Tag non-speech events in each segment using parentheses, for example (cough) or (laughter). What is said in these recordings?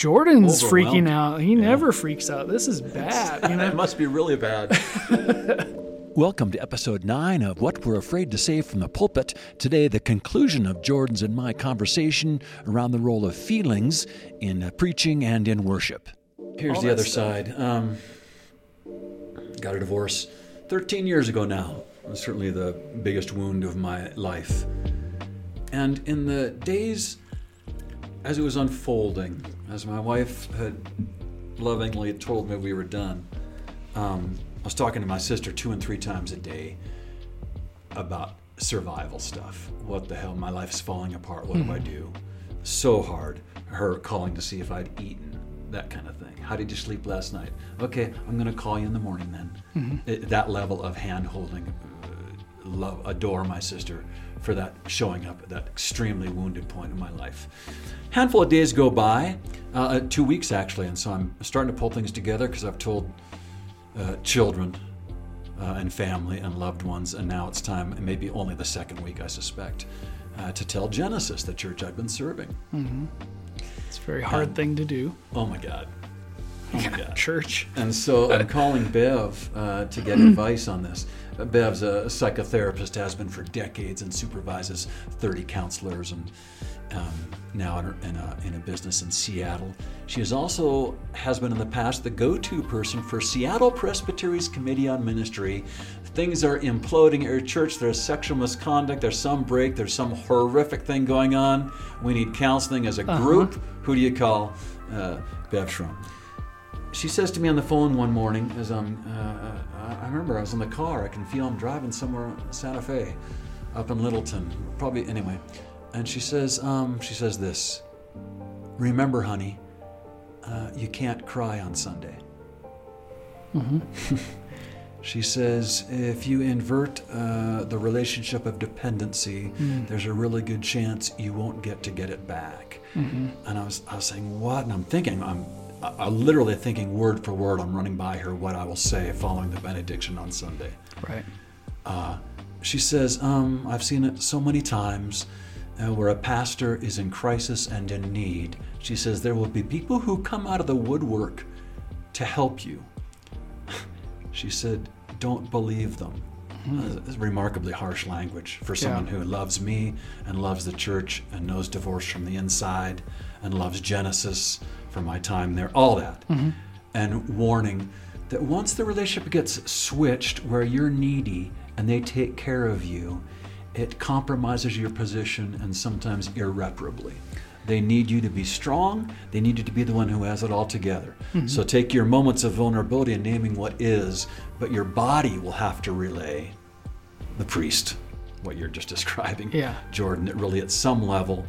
Jordan's freaking out. He never freaks out. This is bad. (laughs) You It know? must be really bad. (laughs) Welcome to episode 9 of What We're Afraid to Say from the Pulpit. Today, the conclusion of Jordan's and my conversation around the role of feelings in uh, preaching and in worship. Here's All the other stuff. side. Um, got a divorce 13 years ago now. It was certainly the biggest wound of my life. And in the days as it was unfolding, as my wife had lovingly told me we were done, um, I was talking to my sister two and three times a day about survival stuff. What the hell? My life's falling apart. What do I do? So hard. Her calling to see if I'd eaten, that kind of thing. How did you sleep last night? Okay, I'm going to call you in the morning then. It- that level of hand holding, uh, love, adore my sister for that showing up at that extremely wounded point in my life. Handful of days go by, uh, two weeks actually, and so I'm starting to pull things together because I've told uh, children uh, and family and loved ones, and now it's time, and maybe only the second week, I suspect, uh, to tell Genesis, the church I've been serving. It's a very hard thing to do. Oh my God. God. Church. And so I'm calling Bev uh, to get (clears throat) advice on this. Uh, Bev's a psychotherapist, has been for decades, and supervises 30 counselors, and um, now in a, in, a, in a business in Seattle. She is also has been in the past the go-to person for Seattle Presbytery's Committee on Ministry. Things are imploding at your church. There's sexual misconduct. There's some break. There's some horrific thing going on. We need counseling as a group. Who do you call? Uh, Bev Schrum she says to me on the phone one morning as I'm, uh, uh, I remember I was in the car. I can feel I'm driving somewhere Santa Fe, up in Littleton, probably anyway. And she says, um, she says this. Remember, honey, uh, you can't cry on Sunday. (laughs) (laughs) she says, if you invert uh, the relationship of dependency, there's a really good chance you won't get to get it back. And I was, I was saying, what? And I'm thinking, I'm, I- I'm literally thinking word for word. I'm running by her what I will say following the benediction on Sunday. Right. She says, um, I've seen it so many times uh, where a pastor is in crisis and in need. She says, there will be people who come out of the woodwork to help you. (laughs) she said, don't believe them. Uh, it's remarkably harsh language for someone Yeah. who loves me and loves the church and knows divorce from the inside and loves Genesis for my time there, all that. And warning that once the relationship gets switched where you're needy and they take care of you, it compromises your position and sometimes irreparably. They need you to be strong. They need you to be the one who has it all together. Mm-hmm. So take your moments of vulnerability and naming what is, but your body will have to relay the priest, what you're just (laughs) describing, Yeah. Jordan. That really, at some level,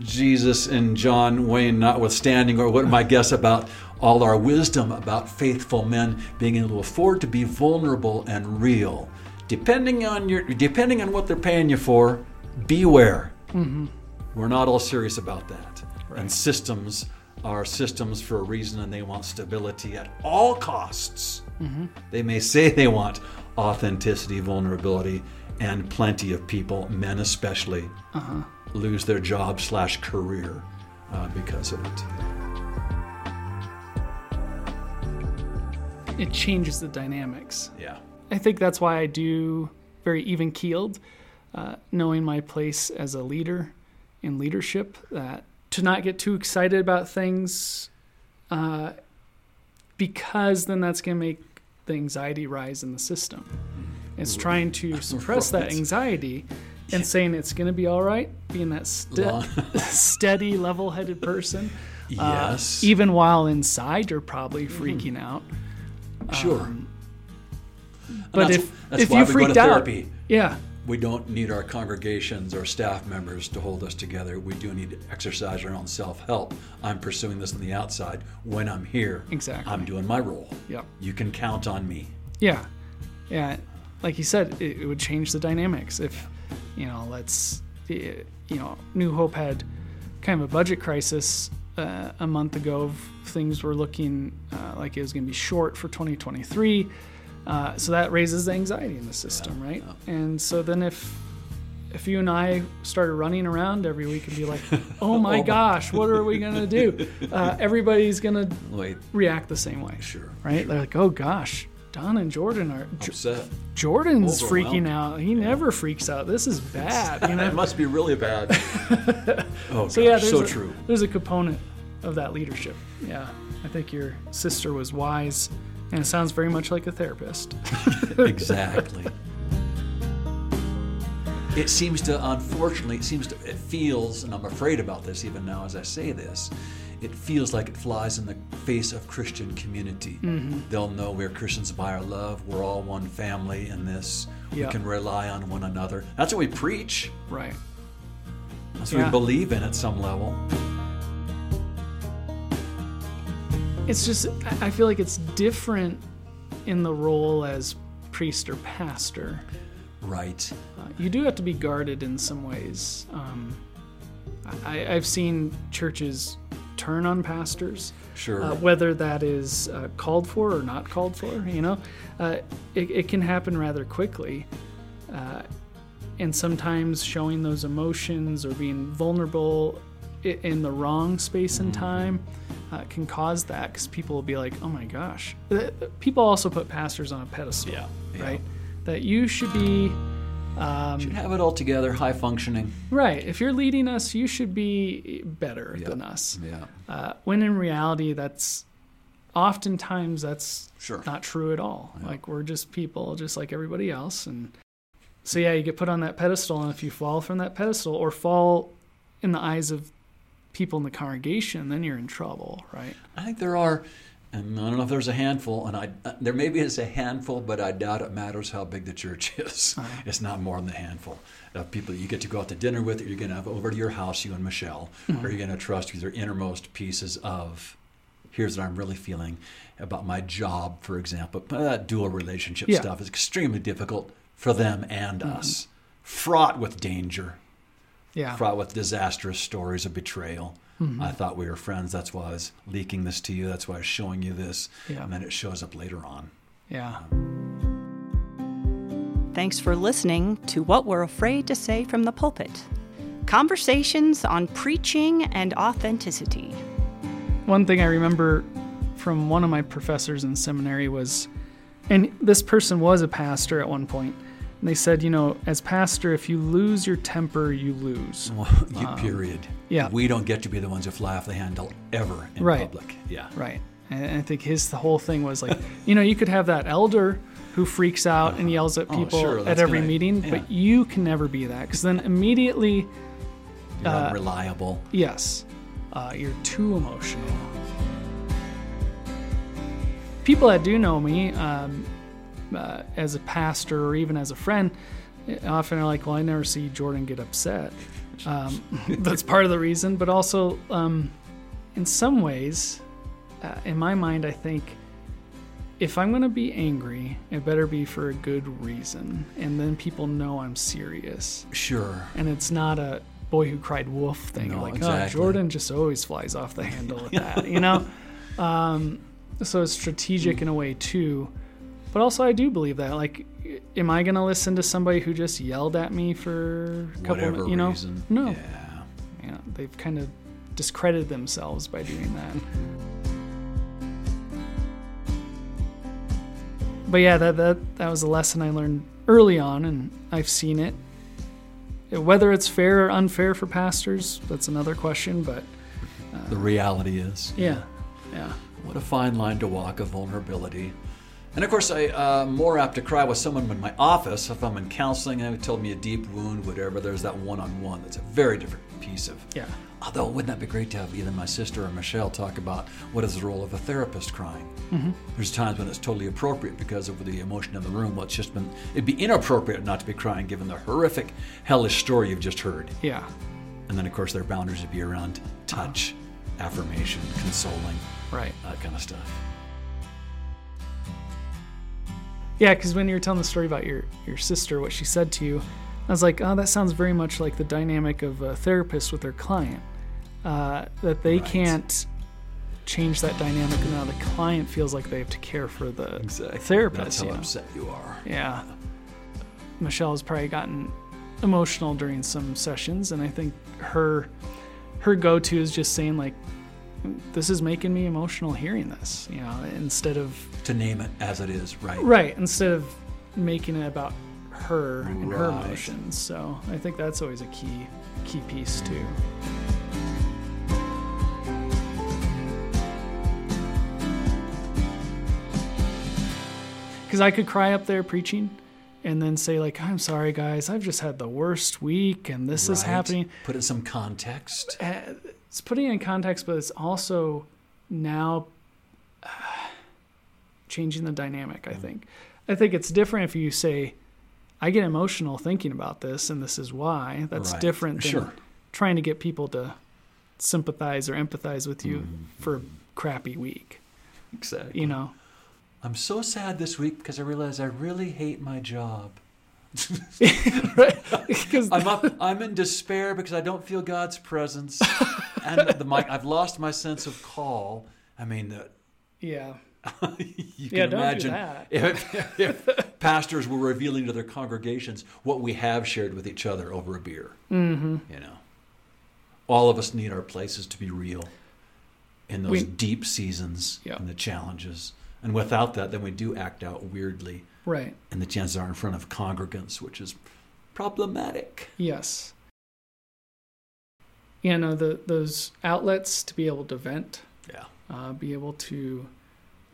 Jesus and John Wayne notwithstanding, or what my guess about all our wisdom about faithful men being able to afford to be vulnerable and real, depending on your, depending on what they're paying you for, beware. Mm-hmm. We're not all serious about that. And systems are systems for a reason, and they want stability at all costs. Mm-hmm. They may say they want authenticity, vulnerability, and plenty of people, men especially, uh-huh. Lose their job slash career uh, because of it. It changes the dynamics. Yeah. I think that's why I do very even keeled, uh, knowing my place as a leader in leadership. That to not get too excited about things, uh, because then that's going to make the anxiety rise in the system. It's trying to suppress that (laughs) anxiety and saying it's going to be all right, being that ste- (laughs) steady, level-headed person. (laughs) Uh, even while inside, you're probably freaking out. sure. um, But that's- if that's if why you we go freaked to out, therapy. yeah, We don't need our congregations or staff members to hold us together. We do need to exercise our own self help. I'm pursuing this on the outside. When I'm here, Exactly. I'm doing my role. Yep. You can count on me. Yeah, yeah. Like you said, it, it would change the dynamics if, you know, let's, you know, New Hope had kind of a budget crisis uh, a month ago. Things were looking uh, like it was going to be short for 2023. Uh, so that raises the anxiety in the system, right? And so then if if you and I started running around every week and be like, (laughs) "Oh my Oh my- gosh, what are we (laughs) gonna do?" Uh, everybody's gonna Wait, react the same way, sure. right? They're like, "Oh gosh, Don and Jordan are." Upset. Jordan's freaking out. He never freaks out. This is bad, you (laughs) know. It must be really bad. (laughs) oh, So yeah, gosh, there's so a, true. There's a component of that leadership. Yeah, I think your sister was wise, and it sounds very much like a therapist. (laughs) exactly. It seems to, unfortunately, it seems to, it feels, and I'm afraid about this even now as I say this, it feels like it flies in the face of Christian community. Mm-hmm. They'll know we're Christians by our love. We're all one family in this. Yeah. We can rely on one another. That's what we preach. Right. That's what Yeah. we believe in at some level. It's just I I feel like it's different in the role as priest or pastor. Right. Uh, you do have to be guarded in some ways. Um, I, I've seen churches turn on pastors. Sure. uh, whether that is uh, called for or not called for. You know, uh, it, it can happen rather quickly, uh, and sometimes showing those emotions or being vulnerable in the wrong space and time uh, can cause that because people will be like, "Oh my gosh!" Uh, People also put pastors on a pedestal, Yeah, yeah. right? That you should be. Should have it all together, high functioning. Right. If you're leading us, you should be better Yeah. than us. Yeah. Uh, when in reality, that's oftentimes that's Sure. not true at all. Like we're just people, just like everybody else, and so yeah, you get put on that pedestal, and if you fall from that pedestal or fall in the eyes of people in the congregation, then you're in trouble, right? I think there are, and I don't know if there's a handful, and I uh, there maybe is a handful, but I doubt it matters how big the church (laughs) is. Uh-huh. It's not more than a handful of people that you get to go out to dinner with, or you're going to have over to your house, you and Michelle, mm-hmm. or you're going to trust with your innermost pieces of. Here's what I'm really feeling about my job, for example. But That dual relationship Yeah. stuff is extremely difficult for them and mm-hmm. us, fraught with danger Yeah, fraught with disastrous stories of betrayal. Mm-hmm. I thought we were friends. That's why I was leaking this to you. That's why I was showing you this. Yeah. And then it shows up later on. yeah. Um, Thanks for listening to What We're Afraid to Say from the Pulpit conversations on preaching and authenticity. One thing I remember from one of my professors in seminary was, and this person was a pastor at one point, and they said, you know, as pastor, if you lose your temper, you lose. Well, (laughs) you period. yeah. We don't get to be the ones who fly off the handle ever in Right. public. Yeah. Right. And I think his the whole thing was like, (laughs) you know, you could have that elder who freaks out and yells at Oh, people sure, at every gonna- meeting, yeah. but you can never be that because then immediately, You're Uh, unreliable. yes, uh, you're too emotional. People that do know me um, uh, as a pastor or even as a friend eh, often are like, well, I never see Jordan get upset. Um, (laughs) that's part of the reason, but also um, in some ways, uh, in my mind, I think if I'm going to be angry, it better be for a good reason. And then people know I'm serious. Sure. And it's not a boy who cried wolf thing. No, like, exactly. oh, Jordan just always flies off the handle with that, you know? (laughs) Um, so it's strategic in a way, too. But also, I do believe that. Like, am I going to listen to somebody who just yelled at me for a couple Whatever minutes? You know? reason. No. Yeah. Yeah, they've kind of discredited themselves by doing that. But yeah, that that that was a lesson I learned early on, and I've seen it. Whether it's fair or unfair for pastors, that's another question. But The reality is. yeah, yeah, What a fine line to walk of vulnerability. And of course, I'm uh, more apt to cry with someone in my office if I'm in counseling and they told me a deep wound, whatever. There's that one on one that's a very different piece of. yeah, Although, wouldn't that be great to have either my sister or Michelle talk about what is the role of a therapist crying? Mm-hmm. There's times when it's totally appropriate because of the emotion in the room. Well, it's just been, it'd be inappropriate not to be crying given the horrific, hellish story you've just heard. yeah, And then, of course, their boundaries would be around touch, affirmation, consoling, right. that kind of stuff. Yeah, because when you were telling the story about your your sister, what she said to you, I was like, oh, that sounds very much like the dynamic of a therapist with their client. Uh, that they Right. can't change that dynamic, and now the client feels like they have to care for the therapist. That's how you know? upset you are. Yeah. Michelle has probably gotten emotional during some sessions, and I think her her go to is just saying like, "This is making me emotional hearing this," you know, instead of To name it as it is, right? right instead of making it about her and her emotions. So I think that's always a key key piece too. Because I could cry up there preaching and then say, like, I'm sorry, guys, I've just had the worst week and this is happening. Put in some context. Uh, It's putting it in context, but it's also now uh, changing the dynamic, I think. I think it's different if you say, I get emotional thinking about this and this is why. That's Right. different than Sure. trying to get people to sympathize or empathize with you Mm-hmm. for a crappy week, Exactly. you know? I'm so sad this week because I realize I really hate my job. (laughs) right? Because I'm up, I'm in despair because I don't feel God's presence, and the my, I've lost my sense of call. I mean, the, yeah, (laughs) you can don't imagine that. if, if pastors were revealing to their congregations what we have shared with each other over a beer. Mm-hmm. You know, all of us need our places to be real in those We- deep seasons Yeah. and the challenges. And without that, then we do act out weirdly, Right. and the chances are in front of congregants, which is problematic. Yes. Yeah, no, the those outlets to be able to vent, Yeah. uh, be able to,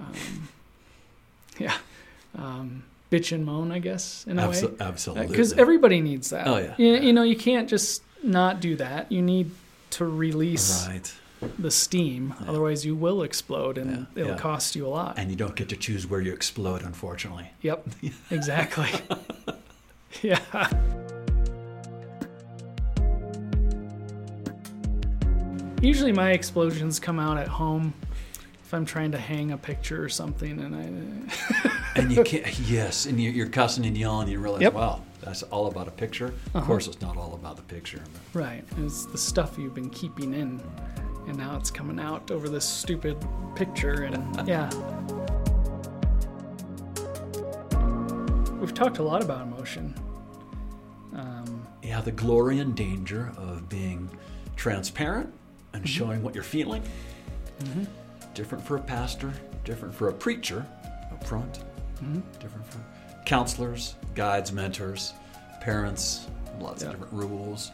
um, (laughs) yeah, um, bitch and moan, I guess, in a way. Absolutely. Because everybody needs that. Oh, yeah. You, Yeah. you know, you can't just not do that. You need to release right. The steam, Yeah. otherwise you will explode, and Yeah, it'll yeah. cost you a lot. And you don't get to choose where you explode, unfortunately. Yep, (laughs) exactly. (laughs) yeah. Usually my explosions come out at home if I'm trying to hang a picture or something and I (laughs) And you can't, yes, and you- you're cussing and yelling, and you realize, Yep. wow, that's all about a picture. Of Uh-huh. course, it's not all about the picture. but- right, it's the stuff you've been keeping in and now it's coming out over this stupid picture and yeah. We've talked a lot about emotion. Um, Yeah, the glory and danger of being transparent and mm-hmm. showing what you're feeling. Mm-hmm. Different for a pastor, different for a preacher up front, mm-hmm. different for counselors, guides, mentors, parents, lots Yeah. of different rules,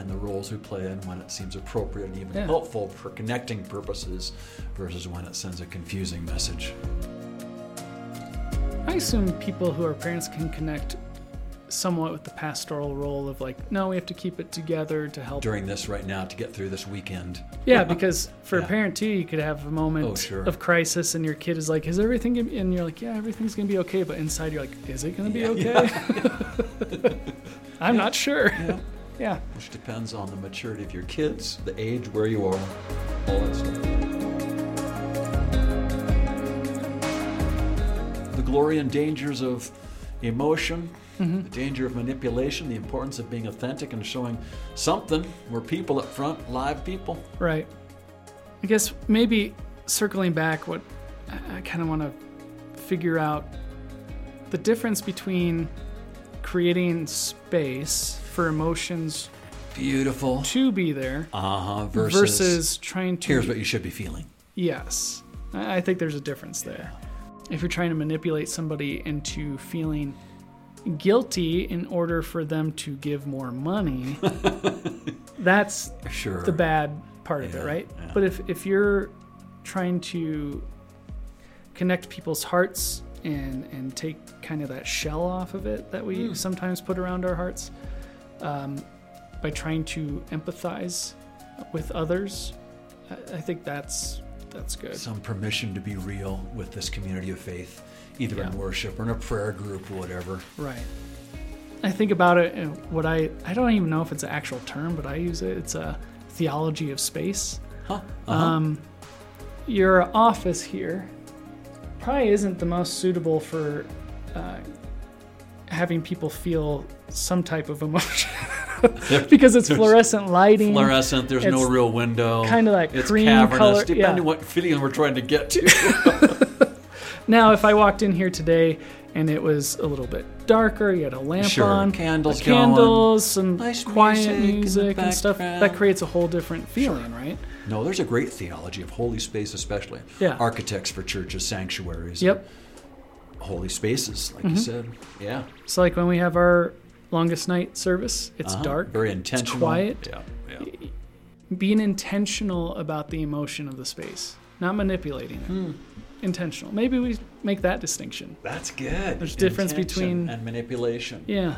and the roles we play and when it seems appropriate and even Yeah. helpful for connecting purposes versus when it sends a confusing message. I assume people who are parents can connect somewhat with the pastoral role of like, no, we have to keep it together to help. During this right now to get through this weekend. Yeah, because for Yeah. a parent too, you could have a moment Oh, sure. of crisis, and your kid is like, "Is everything?" Gonna be? And you're like, "Yeah, everything's gonna be okay," but inside you're like, "Is it gonna be Yeah, okay?" (laughs) I'm not sure. Yeah. Which depends on the maturity of your kids, the age, where you are, all that stuff. The glory and dangers of emotion, Mm-hmm. the danger of manipulation, the importance of being authentic and showing something. We're people up front, live people. right. I guess maybe circling back, what I, I kind of want to figure out the difference between creating space for emotions Beautiful. to be there Uh huh. Versus, versus, trying to here's what you should be feeling. Yes. I think there's a difference there. If you're trying to manipulate somebody into feeling guilty in order for them to give more money, (laughs) that's Sure. the bad part of it, right? yeah. But if, if you're trying to connect people's hearts and, and take kind of that shell off of it that we Hmm. sometimes put around our hearts um, by trying to empathize with others, I, I think that's that's good. Some permission to be real with this community of faith, either in worship or in a prayer group or whatever. Right. I think about it, and what I I don't even know if it's an actual term, but I use it. It's a theology of space. Huh? Uh-huh. Um, your office here probably isn't the most suitable for uh, having people feel some type of emotion (laughs) because it's There's fluorescent lighting. fluorescent. There's no real window. kinda like it's cream cavernous, color- depending yeah. what feeling we're trying to get to. (laughs) Now, if I walked in here today and it was a little bit darker. You had a lamp Sure, on, candles candles, some nice quiet music music and stuff. That creates a whole different feeling, right? No, there's a great theology of holy space, especially. Yeah. Architects for churches, sanctuaries. Yep. Holy spaces, like Mm-hmm. you said. Yeah. So like when we have our longest night service, it's Uh-huh. dark, Very intentional. quiet. Yeah. Yeah. being intentional about the emotion of the space, not manipulating it. Hmm. Intentional. Maybe we make that distinction. That's good. There's difference Intention between- and manipulation. Yeah.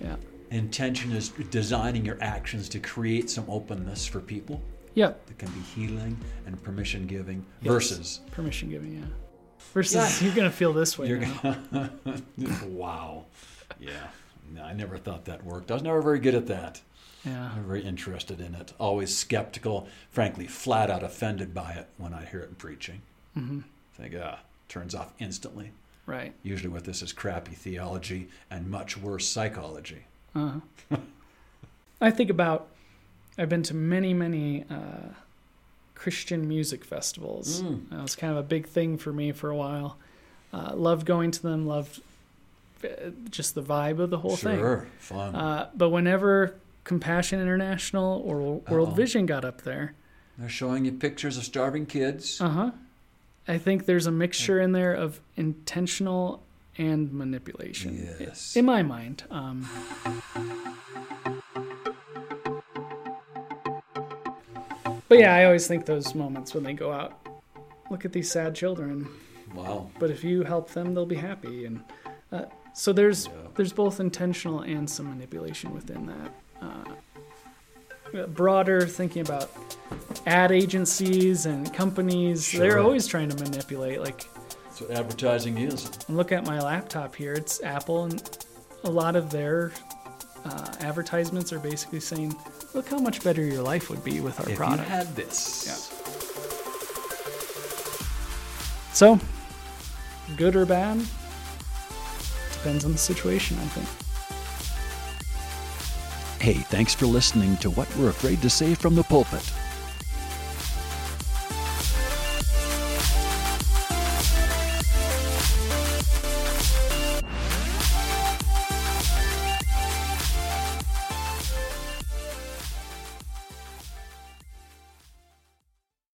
Yeah. Intention is designing your actions to create some openness for people Yep. that can be healing and permission giving Yes. versus Permission giving, yeah. Versus Yeah. you're gonna feel this way. you're gonna (laughs) wow yeah no, i never thought that worked i was never very good at that Yeah. never very interested in it always skeptical frankly flat out offended by it when i hear it in preaching hmm think ah turns off instantly Right. usually what this is crappy theology and much worse psychology Uh-huh. (laughs) I think about I've been to many, many uh, Christian music festivals. Mm. That was kind of a big thing for me for a while. Uh, loved going to them. Loved uh, just the vibe of the whole thing. sure fun Uh, but whenever Compassion International or World Uh-oh. Vision got up there, they're showing you pictures of starving kids uh huh, I think there's a mixture in there of intentional and manipulation. Yes. In my mind. Um, but yeah, I always think those moments when they go out, look at these sad children. wow But if you help them, they'll be happy. And uh, so there's Yeah. there's both intentional and some manipulation within that. Uh, broader thinking about ad agencies and companies, they're always trying to manipulate. Like that's what advertising is look at my laptop here; it's Apple, and a lot of their uh, advertisements are basically saying, "Look how much better your life would be with our if product." you had this So, good or bad, depends on the situation, I think. Hey, thanks for listening to What We're Afraid to Say from the Pulpit.